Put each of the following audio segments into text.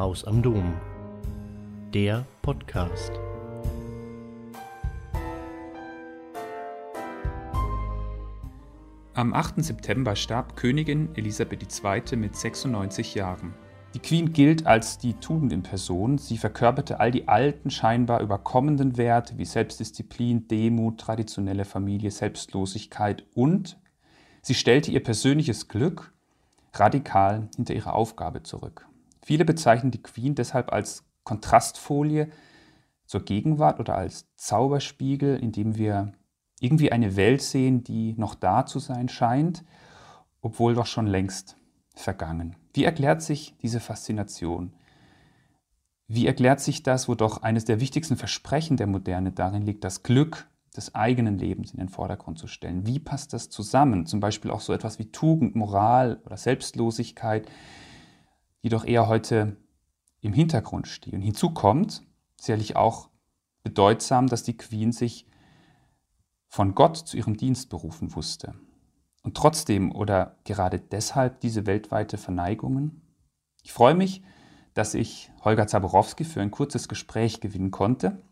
Haus am Dom. Der Podcast. Am 8. September starb Königin Elisabeth II. mit 96 Jahren. Die Queen gilt als die Tugend in Person. Sie verkörperte all die alten, scheinbar überkommenden Werte wie Selbstdisziplin, Demut, traditionelle Familie, Selbstlosigkeit und sie stellte ihr persönliches Glück radikal hinter ihre Aufgabe zurück. Viele bezeichnen die Queen deshalb als Kontrastfolie zur Gegenwart oder als Zauberspiegel, in dem wir irgendwie eine Welt sehen, die noch da zu sein scheint, obwohl doch schon längst vergangen. Wie erklärt sich diese Faszination? Wie erklärt sich das, wo doch eines der wichtigsten Versprechen der Moderne darin liegt, das Glück des eigenen Lebens in den Vordergrund zu stellen? Wie passt das zusammen? Zum Beispiel auch so etwas wie Tugend, Moral oder Selbstlosigkeit, die doch eher heute im Hintergrund stehen. Hinzu kommt sicherlich auch bedeutsam, dass die Queen sich von Gott zu ihrem Dienst berufen wusste. Und trotzdem oder gerade deshalb diese weltweite Verneigungen? Ich freue mich, dass ich Holger Zaborowski für ein kurzes Gespräch gewinnen konnte.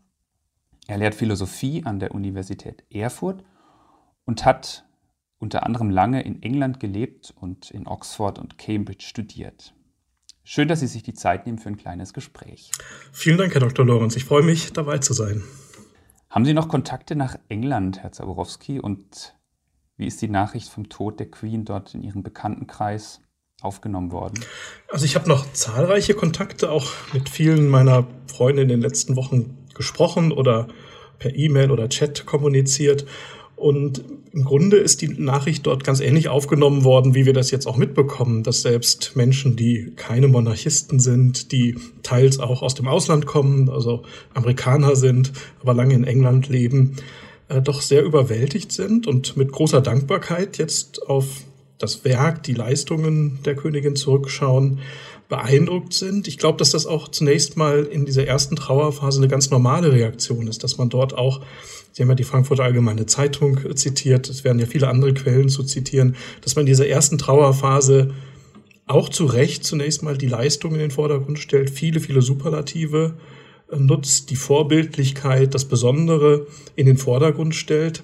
Er lehrt Philosophie an der Universität Erfurt und hat unter anderem lange in England gelebt und in Oxford und Cambridge studiert. Schön, dass Sie sich die Zeit nehmen für ein kleines Gespräch. Vielen Dank, Herr Dr. Lorenz. Ich freue mich, dabei zu sein. Haben Sie noch Kontakte nach England, Herr Zaborowski? Und wie ist die Nachricht vom Tod der Queen dort in Ihrem Bekanntenkreis aufgenommen worden? Also ich habe noch zahlreiche Kontakte, auch mit vielen meiner Freunde in den letzten Wochen gesprochen oder per E-Mail oder Chat kommuniziert. Und im Grunde ist die Nachricht dort ganz ähnlich aufgenommen worden, wie wir das jetzt auch mitbekommen, dass selbst Menschen, die keine Monarchisten sind, die teils auch aus dem Ausland kommen, also Amerikaner sind, aber lange in England leben, äh, doch sehr überwältigt sind und mit großer Dankbarkeit jetzt auf das Werk, die Leistungen der Königin zurückschauen, beeindruckt sind. Ich glaube, dass das auch zunächst mal in dieser ersten Trauerphase eine ganz normale Reaktion ist, dass man dort auch, Sie haben ja die Frankfurter Allgemeine Zeitung zitiert, es werden ja viele andere Quellen zu zitieren, dass man in dieser ersten Trauerphase auch zu Recht zunächst mal die Leistung in den Vordergrund stellt, viele, viele Superlative nutzt, die Vorbildlichkeit, das Besondere in den Vordergrund stellt.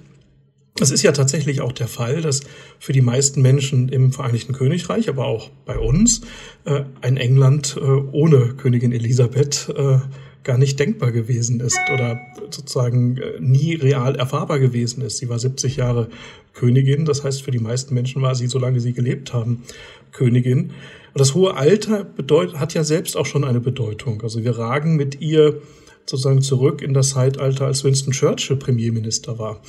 Es ist ja tatsächlich auch der Fall, dass für die meisten Menschen im Vereinigten Königreich, aber auch bei uns, äh, ein England äh, ohne Königin Elisabeth äh, gar nicht denkbar gewesen ist oder sozusagen nie real erfahrbar gewesen ist. Sie war 70 Jahre Königin, das heißt für die meisten Menschen war sie, solange sie gelebt haben, Königin. Und das hohe Alter bedeut, hat ja selbst auch schon eine Bedeutung. Also wir ragen mit ihr sozusagen zurück in das Zeitalter, als Winston Churchill Premierminister war.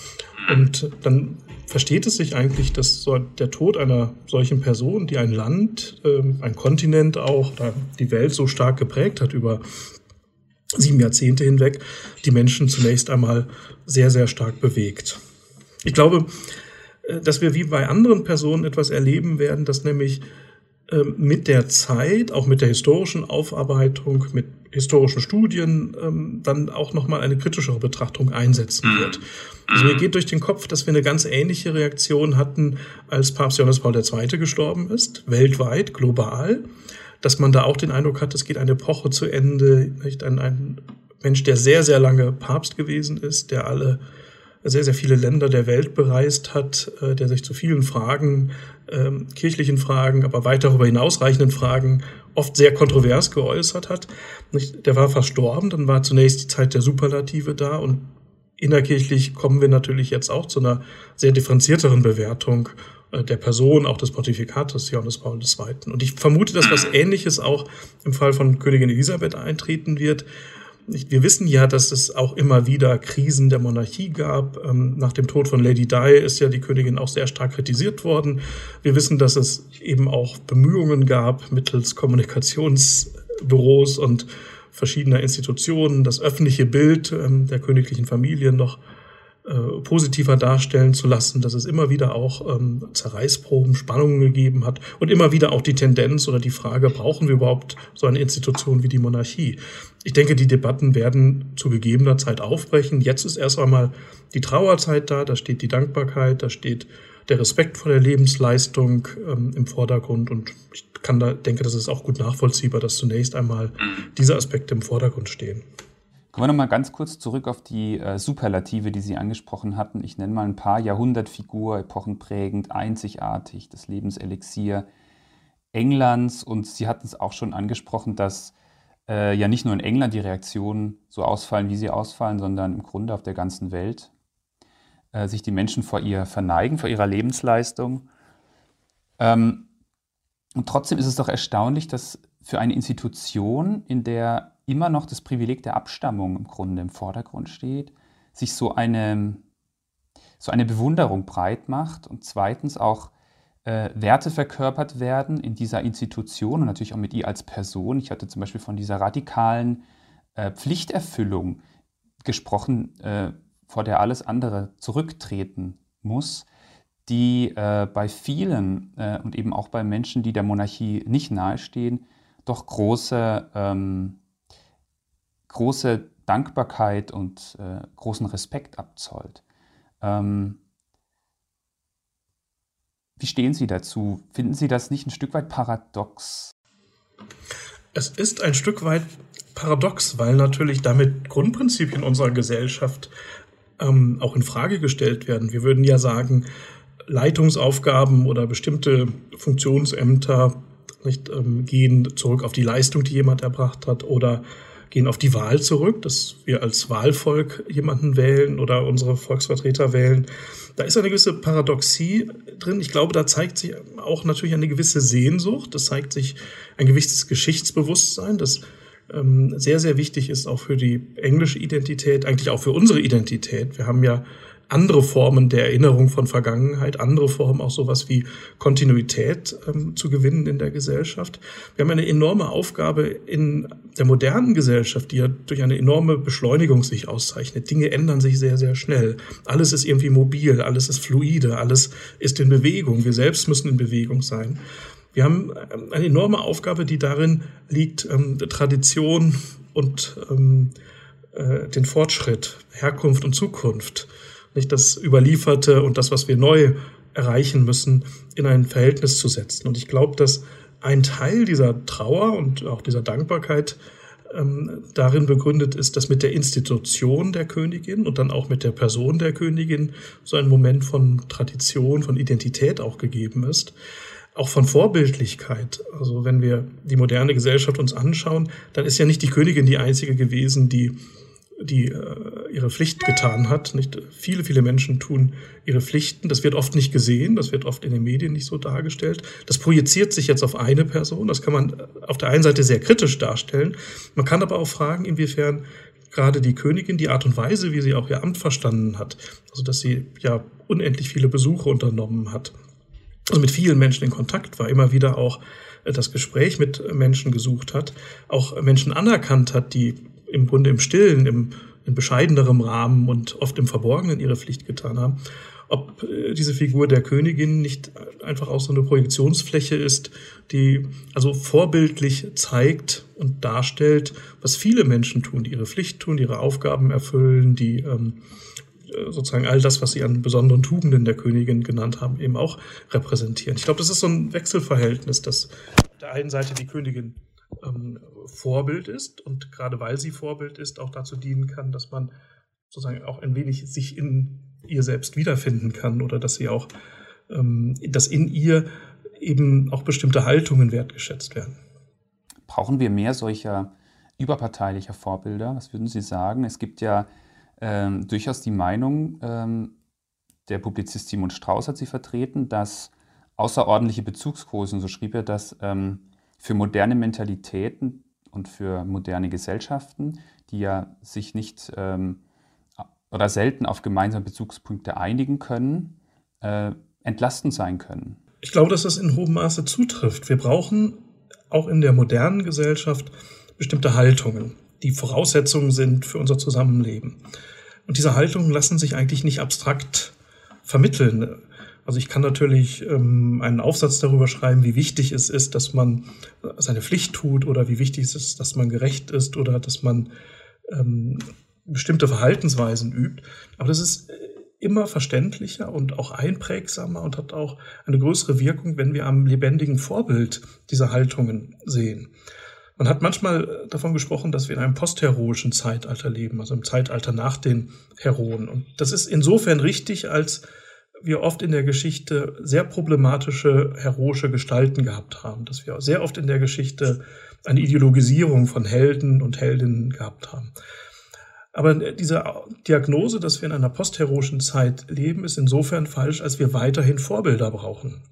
Und dann versteht es sich eigentlich, dass so der Tod einer solchen Person, die ein Land, äh, ein Kontinent auch, die Welt so stark geprägt hat über sieben Jahrzehnte hinweg, die Menschen zunächst einmal sehr, sehr stark bewegt. Ich glaube, äh, dass wir wie bei anderen Personen etwas erleben werden, dass nämlich ähm, mit der Zeit, auch mit der historischen Aufarbeitung, mit historischen Studien, ähm, dann auch nochmal eine kritischere Betrachtung einsetzen mhm. wird. Also mir mhm. geht durch den Kopf, dass wir eine ganz ähnliche Reaktion hatten, als Papst Johannes Paul II. gestorben ist, weltweit, global, dass man da auch den Eindruck hat, es geht eine Epoche zu Ende, nicht? Ein, ein Mensch, der sehr, sehr lange Papst gewesen ist, der alle sehr, sehr viele Länder der Welt bereist hat, äh, der sich zu vielen Fragen, ähm, kirchlichen Fragen, aber weit darüber hinausreichenden Fragen oft sehr kontrovers geäußert hat. Der war verstorben, dann war zunächst die Zeit der Superlative da und innerkirchlich kommen wir natürlich jetzt auch zu einer sehr differenzierteren Bewertung äh, der Person, auch des Pontifikates Johannes Paul II. Und ich vermute, dass was Ähnliches auch im Fall von Königin Elisabeth eintreten wird. Wir wissen ja, dass es auch immer wieder Krisen der Monarchie gab. Ähm, nach dem Tod von Lady Di ist ja die Königin auch sehr stark kritisiert worden. Wir wissen, dass es eben auch Bemühungen gab, mittels Kommunikationsbüros und verschiedener Institutionen das öffentliche Bild ähm, der königlichen Familie noch äh, positiver darstellen zu lassen, dass es immer wieder auch ähm, Zerreißproben, Spannungen gegeben hat und immer wieder auch die Tendenz oder die Frage, brauchen wir überhaupt so eine Institution wie die Monarchie? Ich denke, die Debatten werden zu gegebener Zeit aufbrechen. Jetzt ist erst einmal die Trauerzeit da, da steht die Dankbarkeit, da steht der Respekt vor der Lebensleistung ähm, im Vordergrund. Und ich kann da, denke, das ist auch gut nachvollziehbar, dass zunächst einmal mhm. diese Aspekte im Vordergrund stehen. Kommen wir nochmal ganz kurz zurück auf die äh, Superlative, die Sie angesprochen hatten. Ich nenne mal ein paar Jahrhundertfigur, epochenprägend, einzigartig, das Lebenselixier Englands. Und Sie hatten es auch schon angesprochen, dass äh, ja nicht nur in England die Reaktionen so ausfallen, wie sie ausfallen, sondern im Grunde auf der ganzen Welt äh, sich die Menschen vor ihr verneigen, vor ihrer Lebensleistung. Ähm, und trotzdem ist es doch erstaunlich, dass für eine Institution, in der immer noch das Privileg der Abstammung im Grunde im Vordergrund steht, sich so eine, so eine Bewunderung breit macht und zweitens auch äh, Werte verkörpert werden in dieser Institution und natürlich auch mit ihr als Person. Ich hatte zum Beispiel von dieser radikalen äh, Pflichterfüllung gesprochen, äh, vor der alles andere zurücktreten muss, die äh, bei vielen äh, und eben auch bei Menschen, die der Monarchie nicht nahestehen, doch große, ähm, große Dankbarkeit und äh, großen Respekt abzollt. Ähm, wie stehen Sie dazu? Finden Sie das nicht ein Stück weit paradox? Es ist ein Stück weit paradox, weil natürlich damit Grundprinzipien unserer Gesellschaft ähm, auch in Frage gestellt werden. Wir würden ja sagen, Leitungsaufgaben oder bestimmte Funktionsämter nicht, ähm, gehen zurück auf die Leistung, die jemand erbracht hat oder gehen auf die Wahl zurück, dass wir als Wahlvolk jemanden wählen oder unsere Volksvertreter wählen. Da ist eine gewisse Paradoxie drin. Ich glaube, da zeigt sich auch natürlich eine gewisse Sehnsucht. Das zeigt sich ein gewisses Geschichtsbewusstsein, das ähm, sehr, sehr wichtig ist auch für die englische Identität, eigentlich auch für unsere Identität. Wir haben ja andere Formen der Erinnerung von Vergangenheit, andere Formen auch sowas wie Kontinuität ähm, zu gewinnen in der Gesellschaft. Wir haben eine enorme Aufgabe in der modernen Gesellschaft, die ja durch eine enorme Beschleunigung sich auszeichnet. Dinge ändern sich sehr, sehr schnell. Alles ist irgendwie mobil, alles ist fluide, alles ist in Bewegung. Wir selbst müssen in Bewegung sein. Wir haben ähm, eine enorme Aufgabe, die darin liegt, ähm, Tradition und ähm, äh, den Fortschritt, Herkunft und Zukunft nicht das Überlieferte und das, was wir neu erreichen müssen, in ein Verhältnis zu setzen. Und ich glaube, dass ein Teil dieser Trauer und auch dieser Dankbarkeit ähm, darin begründet ist, dass mit der Institution der Königin und dann auch mit der Person der Königin so ein Moment von Tradition, von Identität auch gegeben ist. Auch von Vorbildlichkeit. Also wenn wir die moderne Gesellschaft uns anschauen, dann ist ja nicht die Königin die einzige gewesen, die die äh, ihre Pflicht getan hat. Nicht viele, viele Menschen tun ihre Pflichten. Das wird oft nicht gesehen, das wird oft in den Medien nicht so dargestellt. Das projiziert sich jetzt auf eine Person. Das kann man auf der einen Seite sehr kritisch darstellen. Man kann aber auch fragen, inwiefern gerade die Königin die Art und Weise, wie sie auch ihr Amt verstanden hat, also dass sie ja unendlich viele Besuche unternommen hat, also mit vielen Menschen in Kontakt war, immer wieder auch äh, das Gespräch mit Menschen gesucht hat, auch Menschen anerkannt hat, die im Grunde im Stillen, im, in bescheidenerem Rahmen und oft im Verborgenen ihre Pflicht getan haben, ob äh, diese Figur der Königin nicht einfach auch so eine Projektionsfläche ist, die also vorbildlich zeigt und darstellt, was viele Menschen tun, die ihre Pflicht tun, die ihre Aufgaben erfüllen, die ähm, äh, sozusagen all das, was sie an besonderen Tugenden der Königin genannt haben, eben auch repräsentieren. Ich glaube, das ist so ein Wechselverhältnis, dass auf der einen Seite die Königin ähm, Vorbild ist und gerade weil sie Vorbild ist, auch dazu dienen kann, dass man sozusagen auch ein wenig sich in ihr selbst wiederfinden kann oder dass sie auch, ähm, dass in ihr eben auch bestimmte Haltungen wertgeschätzt werden. Brauchen wir mehr solcher überparteilicher Vorbilder? Was würden Sie sagen? Es gibt ja ähm, durchaus die Meinung, ähm, der Publizist Simon Strauß hat sie vertreten, dass außerordentliche Bezugsgrößen, so schrieb er das, ähm, für moderne Mentalitäten und für moderne Gesellschaften, die ja sich nicht ähm, oder selten auf gemeinsame Bezugspunkte einigen können, äh, entlastend sein können. Ich glaube, dass das in hohem Maße zutrifft. Wir brauchen auch in der modernen Gesellschaft bestimmte Haltungen, die Voraussetzungen sind für unser Zusammenleben. Und diese Haltungen lassen sich eigentlich nicht abstrakt vermitteln. Also ich kann natürlich ähm, einen Aufsatz darüber schreiben, wie wichtig es ist, dass man seine Pflicht tut oder wie wichtig es ist, dass man gerecht ist oder dass man ähm, bestimmte Verhaltensweisen übt. Aber das ist immer verständlicher und auch einprägsamer und hat auch eine größere Wirkung, wenn wir am lebendigen Vorbild dieser Haltungen sehen. Man hat manchmal davon gesprochen, dass wir in einem postheroischen Zeitalter leben, also im Zeitalter nach den Heroen. Und das ist insofern richtig, als wir oft in der Geschichte sehr problematische heroische Gestalten gehabt haben, dass wir sehr oft in der Geschichte eine Ideologisierung von Helden und Heldinnen gehabt haben. Aber diese Diagnose, dass wir in einer postheroischen Zeit leben, ist insofern falsch, als wir weiterhin Vorbilder brauchen.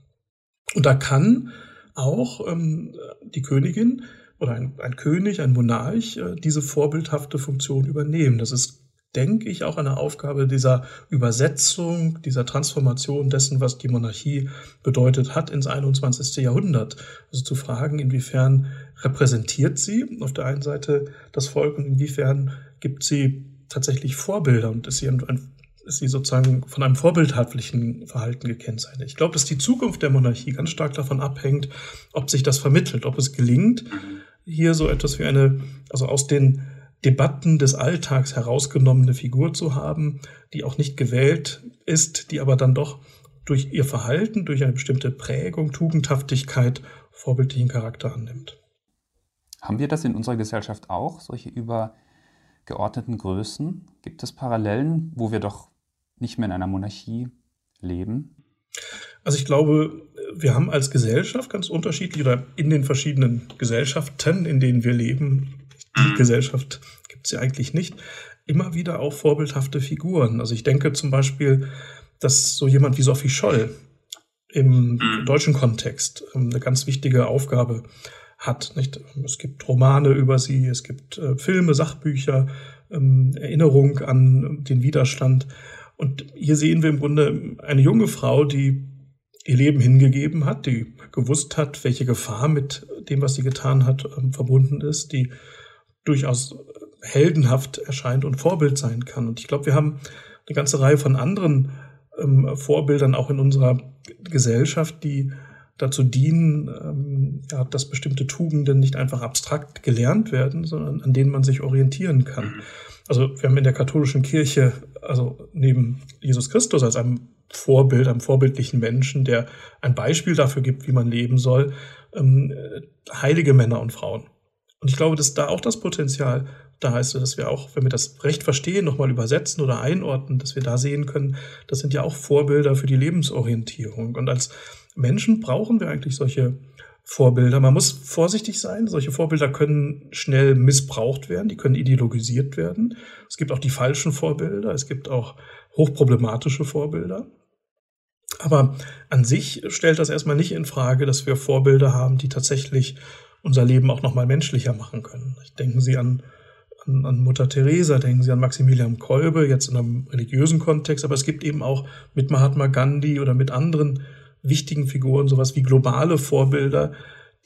Und da kann auch ähm, die Königin oder ein, ein König, ein Monarch äh, diese vorbildhafte Funktion übernehmen. Das ist denke ich, auch eine Aufgabe dieser Übersetzung, dieser Transformation dessen, was die Monarchie bedeutet hat, ins 21. Jahrhundert. Also zu fragen, inwiefern repräsentiert sie auf der einen Seite das Volk und inwiefern gibt sie tatsächlich Vorbilder und ist sie, ein, ist sie sozusagen von einem vorbildhaftlichen Verhalten gekennzeichnet. Ich glaube, dass die Zukunft der Monarchie ganz stark davon abhängt, ob sich das vermittelt, ob es gelingt, hier so etwas wie eine, also aus den Debatten des Alltags herausgenommene Figur zu haben, die auch nicht gewählt ist, die aber dann doch durch ihr Verhalten, durch eine bestimmte Prägung, Tugendhaftigkeit vorbildlichen Charakter annimmt. Haben wir das in unserer Gesellschaft auch, solche übergeordneten Größen? Gibt es Parallelen, wo wir doch nicht mehr in einer Monarchie leben? Also ich glaube, wir haben als Gesellschaft ganz unterschiedlich oder in den verschiedenen Gesellschaften, in denen wir leben. Gesellschaft gibt es ja eigentlich nicht, immer wieder auch vorbildhafte Figuren. Also ich denke zum Beispiel, dass so jemand wie Sophie Scholl im mhm. deutschen Kontext ähm, eine ganz wichtige Aufgabe hat. Nicht? Es gibt Romane über sie, es gibt äh, Filme, Sachbücher, ähm, Erinnerung an den Widerstand. Und hier sehen wir im Grunde eine junge Frau, die ihr Leben hingegeben hat, die gewusst hat, welche Gefahr mit dem, was sie getan hat, ähm, verbunden ist, die durchaus heldenhaft erscheint und Vorbild sein kann. Und ich glaube, wir haben eine ganze Reihe von anderen ähm, Vorbildern auch in unserer Gesellschaft, die dazu dienen, ähm, ja, dass bestimmte Tugenden nicht einfach abstrakt gelernt werden, sondern an denen man sich orientieren kann. Also wir haben in der katholischen Kirche, also neben Jesus Christus als einem Vorbild, einem vorbildlichen Menschen, der ein Beispiel dafür gibt, wie man leben soll, ähm, heilige Männer und Frauen. Und ich glaube, dass da auch das Potenzial da heißt, dass wir auch, wenn wir das Recht verstehen, nochmal übersetzen oder einordnen, dass wir da sehen können, das sind ja auch Vorbilder für die Lebensorientierung. Und als Menschen brauchen wir eigentlich solche Vorbilder. Man muss vorsichtig sein. Solche Vorbilder können schnell missbraucht werden, die können ideologisiert werden. Es gibt auch die falschen Vorbilder, es gibt auch hochproblematische Vorbilder. Aber an sich stellt das erstmal nicht in Frage, dass wir Vorbilder haben, die tatsächlich unser Leben auch nochmal menschlicher machen können. Denken Sie an, an, an Mutter Teresa, denken Sie an Maximilian Kolbe, jetzt in einem religiösen Kontext, aber es gibt eben auch mit Mahatma Gandhi oder mit anderen wichtigen Figuren sowas wie globale Vorbilder,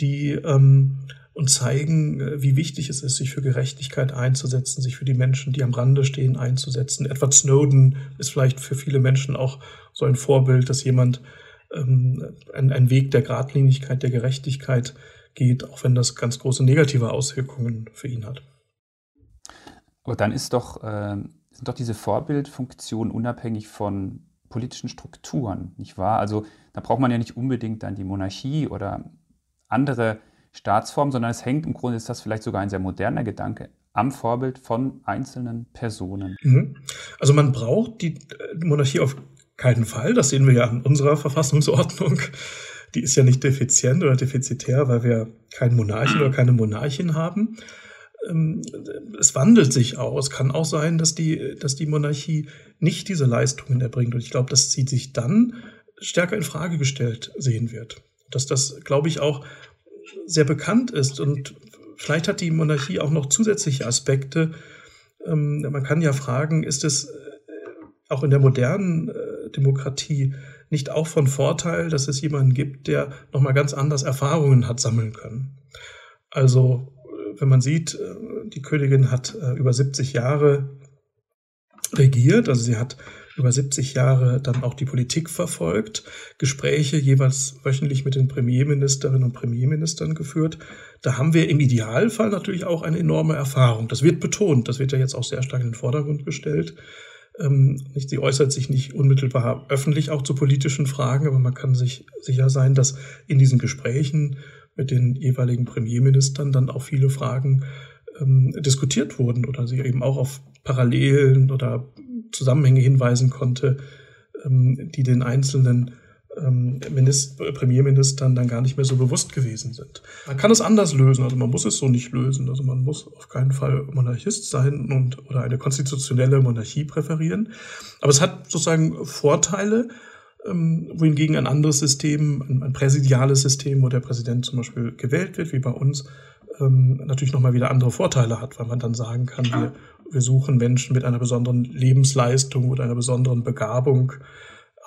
die ähm, uns zeigen, äh, wie wichtig es ist, sich für Gerechtigkeit einzusetzen, sich für die Menschen, die am Rande stehen, einzusetzen. Edward Snowden ist vielleicht für viele Menschen auch so ein Vorbild, dass jemand ähm, ein, ein Weg der Gradlinigkeit, der Gerechtigkeit geht, auch wenn das ganz große negative Auswirkungen für ihn hat. Aber dann ist doch, äh, sind doch diese Vorbildfunktionen unabhängig von politischen Strukturen, nicht wahr? Also da braucht man ja nicht unbedingt dann die Monarchie oder andere Staatsformen, sondern es hängt im Grunde, ist das vielleicht sogar ein sehr moderner Gedanke, am Vorbild von einzelnen Personen. Mhm. Also man braucht die Monarchie auf keinen Fall, das sehen wir ja in unserer Verfassungsordnung die ist ja nicht defizient oder defizitär, weil wir keinen Monarchen oder keine Monarchin haben. Ähm, es wandelt sich auch. Es kann auch sein, dass die, dass die Monarchie nicht diese Leistungen erbringt. Und ich glaube, dass sie sich dann stärker in Frage gestellt sehen wird. Dass das, glaube ich, auch sehr bekannt ist. Und vielleicht hat die Monarchie auch noch zusätzliche Aspekte. Ähm, man kann ja fragen, ist es äh, auch in der modernen äh, Demokratie nicht auch von Vorteil, dass es jemanden gibt, der nochmal ganz anders Erfahrungen hat sammeln können. Also, äh, wenn man sieht, äh, die Königin hat äh, über 70 Jahre regiert, also sie hat über 70 Jahre dann auch die Politik verfolgt, Gespräche jeweils wöchentlich mit den Premierministerinnen und Premierministern geführt. Da haben wir im Idealfall natürlich auch eine enorme Erfahrung. Das wird betont, das wird ja jetzt auch sehr stark in den Vordergrund gestellt. Ähm, sie äußert sich nicht unmittelbar öffentlich auch zu politischen Fragen, aber man kann sich sicher sein, dass in diesen Gesprächen mit den jeweiligen Premierministern dann auch viele Fragen ähm, diskutiert wurden oder sie eben auch auf Parallelen oder Zusammenhänge hinweisen konnte, ähm, die den einzelnen ähm, Minister, Premierministern dann gar nicht mehr so bewusst gewesen sind. Man kann es anders lösen, also man muss es so nicht lösen. Also man muss auf keinen Fall Monarchist sein und oder eine konstitutionelle Monarchie präferieren. Aber es hat sozusagen Vorteile, ähm, wohingegen ein anderes System, ein, ein präsidiales System, wo der Präsident zum Beispiel gewählt wird, wie bei uns, ähm, natürlich nochmal wieder andere Vorteile hat, weil man dann sagen kann, wir, wir suchen Menschen mit einer besonderen Lebensleistung oder einer besonderen Begabung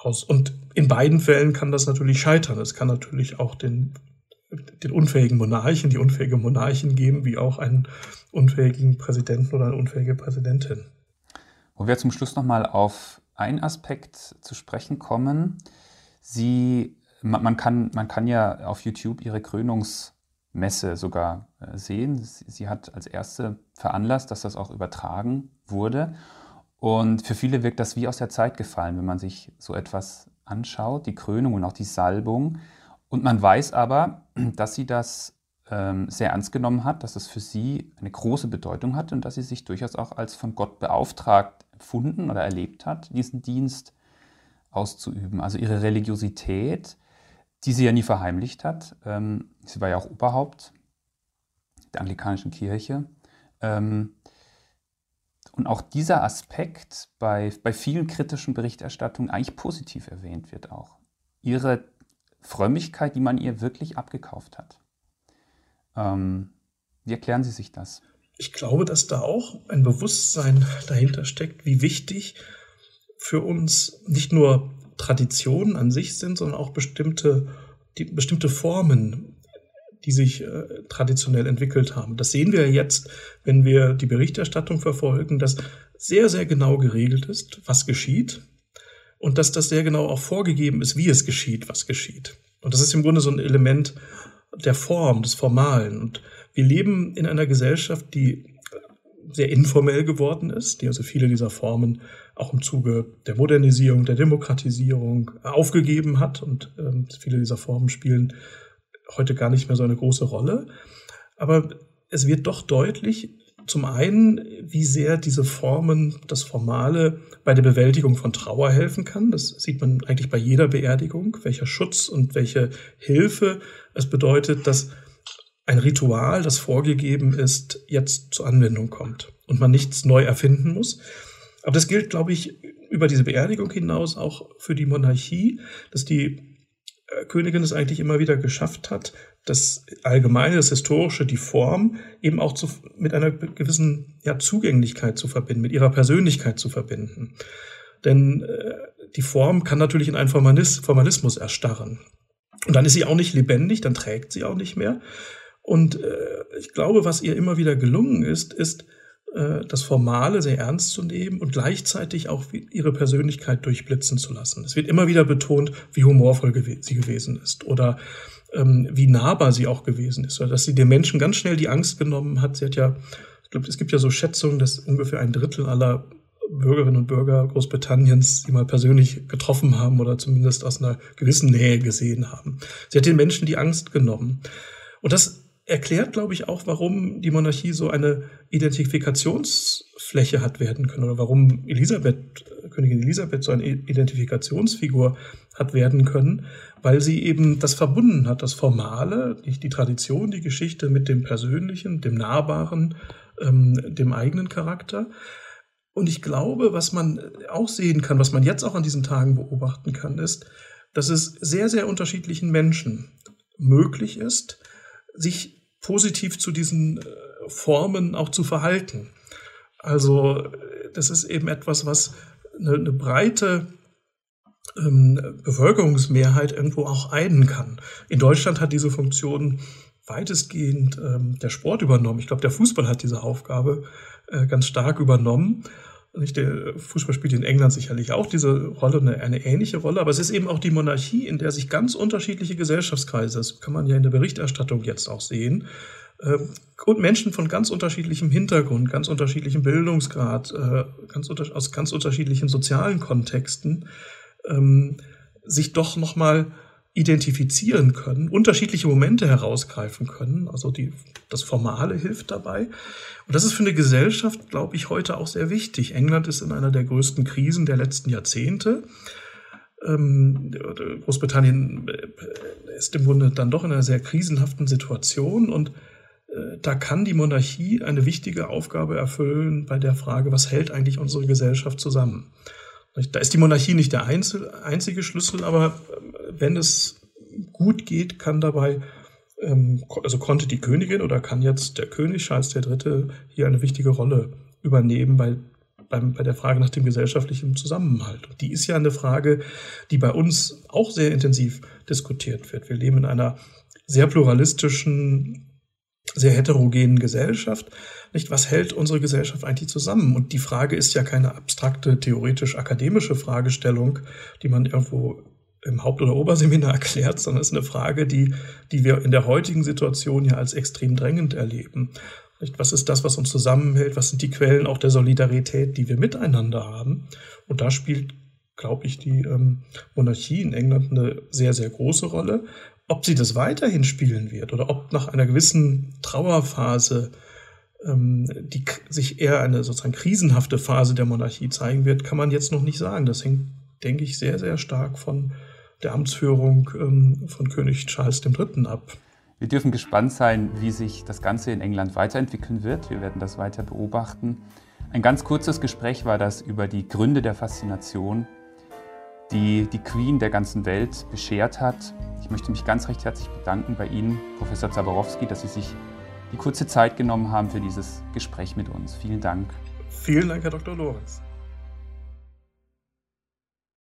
aus. Und in beiden Fällen kann das natürlich scheitern. Es kann natürlich auch den, den unfähigen Monarchen, die unfähige Monarchin geben, wie auch einen unfähigen Präsidenten oder eine unfähige Präsidentin. Wo wir zum Schluss nochmal auf einen Aspekt zu sprechen kommen. Sie, man, man, kann, man kann ja auf YouTube ihre Krönungsmesse sogar äh, sehen. Sie, sie hat als erste veranlasst, dass das auch übertragen wurde. Und für viele wirkt das wie aus der Zeit gefallen, wenn man sich so etwas anschaut, die Krönung und auch die Salbung. Und man weiß aber, dass sie das ähm, sehr ernst genommen hat, dass es für sie eine große Bedeutung hat und dass sie sich durchaus auch als von Gott beauftragt empfunden oder erlebt hat, diesen Dienst auszuüben. Also ihre Religiosität, die sie ja nie verheimlicht hat. Ähm, sie war ja auch Oberhaupt der anglikanischen Kirche. Ähm, und auch dieser Aspekt bei, bei vielen kritischen Berichterstattungen eigentlich positiv erwähnt wird auch. Ihre Frömmigkeit, die man ihr wirklich abgekauft hat. Ähm, wie erklären Sie sich das? Ich glaube, dass da auch ein Bewusstsein dahinter steckt, wie wichtig für uns nicht nur Traditionen an sich sind, sondern auch bestimmte, die, bestimmte Formen die sich äh, traditionell entwickelt haben. Das sehen wir jetzt, wenn wir die Berichterstattung verfolgen, dass sehr, sehr genau geregelt ist, was geschieht und dass das sehr genau auch vorgegeben ist, wie es geschieht, was geschieht. Und das ist im Grunde so ein Element der Form, des Formalen. Und wir leben in einer Gesellschaft, die sehr informell geworden ist, die also viele dieser Formen auch im Zuge der Modernisierung, der Demokratisierung aufgegeben hat. Und ähm, viele dieser Formen spielen heute gar nicht mehr so eine große Rolle. Aber es wird doch deutlich, zum einen, wie sehr diese Formen, das Formale bei der Bewältigung von Trauer helfen kann. Das sieht man eigentlich bei jeder Beerdigung, welcher Schutz und welche Hilfe es bedeutet, dass ein Ritual, das vorgegeben ist, jetzt zur Anwendung kommt und man nichts neu erfinden muss. Aber das gilt, glaube ich, über diese Beerdigung hinaus auch für die Monarchie, dass die Königin es eigentlich immer wieder geschafft hat, das Allgemeine, das Historische, die Form eben auch zu, mit einer gewissen ja, Zugänglichkeit zu verbinden, mit ihrer Persönlichkeit zu verbinden. Denn äh, die Form kann natürlich in einen Formalis Formalismus erstarren. Und dann ist sie auch nicht lebendig, dann trägt sie auch nicht mehr. Und äh, ich glaube, was ihr immer wieder gelungen ist, ist, das Formale sehr ernst zu nehmen und gleichzeitig auch ihre Persönlichkeit durchblitzen zu lassen. Es wird immer wieder betont, wie humorvoll sie gewesen ist oder ähm, wie nahbar sie auch gewesen ist, oder dass sie den Menschen ganz schnell die Angst genommen hat. Sie hat ja, ich glaube, es gibt ja so Schätzungen, dass ungefähr ein Drittel aller Bürgerinnen und Bürger Großbritanniens sie mal persönlich getroffen haben oder zumindest aus einer gewissen Nähe gesehen haben. Sie hat den Menschen die Angst genommen. Und das erklärt, glaube ich, auch, warum die Monarchie so eine Identifikationsfläche hat werden können oder warum Elisabeth, Königin Elisabeth so eine Identifikationsfigur hat werden können, weil sie eben das verbunden hat, das Formale, die Tradition, die Geschichte mit dem Persönlichen, dem Nahbaren, ähm, dem eigenen Charakter. Und ich glaube, was man auch sehen kann, was man jetzt auch an diesen Tagen beobachten kann, ist, dass es sehr, sehr unterschiedlichen Menschen möglich ist, sich positiv zu diesen äh, Formen auch zu verhalten. Also das ist eben etwas, was eine, eine breite ähm, Bevölkerungsmehrheit irgendwo auch einen kann. In Deutschland hat diese Funktion weitestgehend ähm, der Sport übernommen. Ich glaube, der Fußball hat diese Aufgabe äh, ganz stark übernommen. Nicht, der Fußball spielt in England sicherlich auch diese Rolle, eine, eine, ähnliche Rolle, aber es ist eben auch die Monarchie, in der sich ganz unterschiedliche Gesellschaftskreise, das kann man ja in der Berichterstattung jetzt auch sehen, Ähm, und Menschen von ganz unterschiedlichem Hintergrund, ganz unterschiedlichem Bildungsgrad, äh, ganz unter aus ganz unterschiedlichen sozialen Kontexten ähm, sich doch nochmal identifizieren können, unterschiedliche Momente herausgreifen können. Also die, das Formale hilft dabei. Und das ist für eine Gesellschaft, glaube ich, heute auch sehr wichtig. England ist in einer der größten Krisen der letzten Jahrzehnte. Ähm, Großbritannien äh, ist im Grunde dann doch in einer sehr krisenhaften Situation und äh, da kann die Monarchie eine wichtige Aufgabe erfüllen bei der Frage, was hält eigentlich unsere Gesellschaft zusammen? Da ist die Monarchie nicht der einzige Schlüssel, aber äh, wenn es gut geht, kann dabei, ähm, also konnte die Königin oder kann jetzt der König Charles III. hier eine wichtige Rolle übernehmen bei, beim, bei der Frage nach dem gesellschaftlichen Zusammenhalt. Und die ist ja eine Frage, die bei uns auch sehr intensiv diskutiert wird. Wir leben in einer sehr pluralistischen, sehr heterogenen Gesellschaft. Nicht, was hält unsere Gesellschaft eigentlich zusammen? Und die Frage ist ja keine abstrakte, theoretisch akademische Fragestellung, die man irgendwo im Haupt- oder Oberseminar erklärt, sondern es ist eine Frage, die, die wir in der heutigen Situation ja als extrem drängend erleben. Nicht, was ist das, was uns zusammenhält? Was sind die Quellen auch der Solidarität, die wir miteinander haben? Und da spielt, glaube ich, die ähm, Monarchie in England eine sehr, sehr große Rolle. Ob sie das weiterhin spielen wird oder ob nach einer gewissen Trauerphase ähm, die sich eher eine sozusagen krisenhafte Phase der Monarchie zeigen wird, kann man jetzt noch nicht sagen. Das hängt, denke ich, sehr, sehr stark von der Amtsführung ähm, von König Charles III. ab. Wir dürfen gespannt sein, wie sich das Ganze in England weiterentwickeln wird. Wir werden das weiter beobachten. Ein ganz kurzes Gespräch war das über die Gründe der Faszination die die Queen der ganzen Welt beschert hat. Ich möchte mich ganz recht herzlich bedanken bei Ihnen, Professor Zaborowski, dass Sie sich die kurze Zeit genommen haben für dieses Gespräch mit uns. Vielen Dank. Vielen Dank, Herr Dr. Lorenz.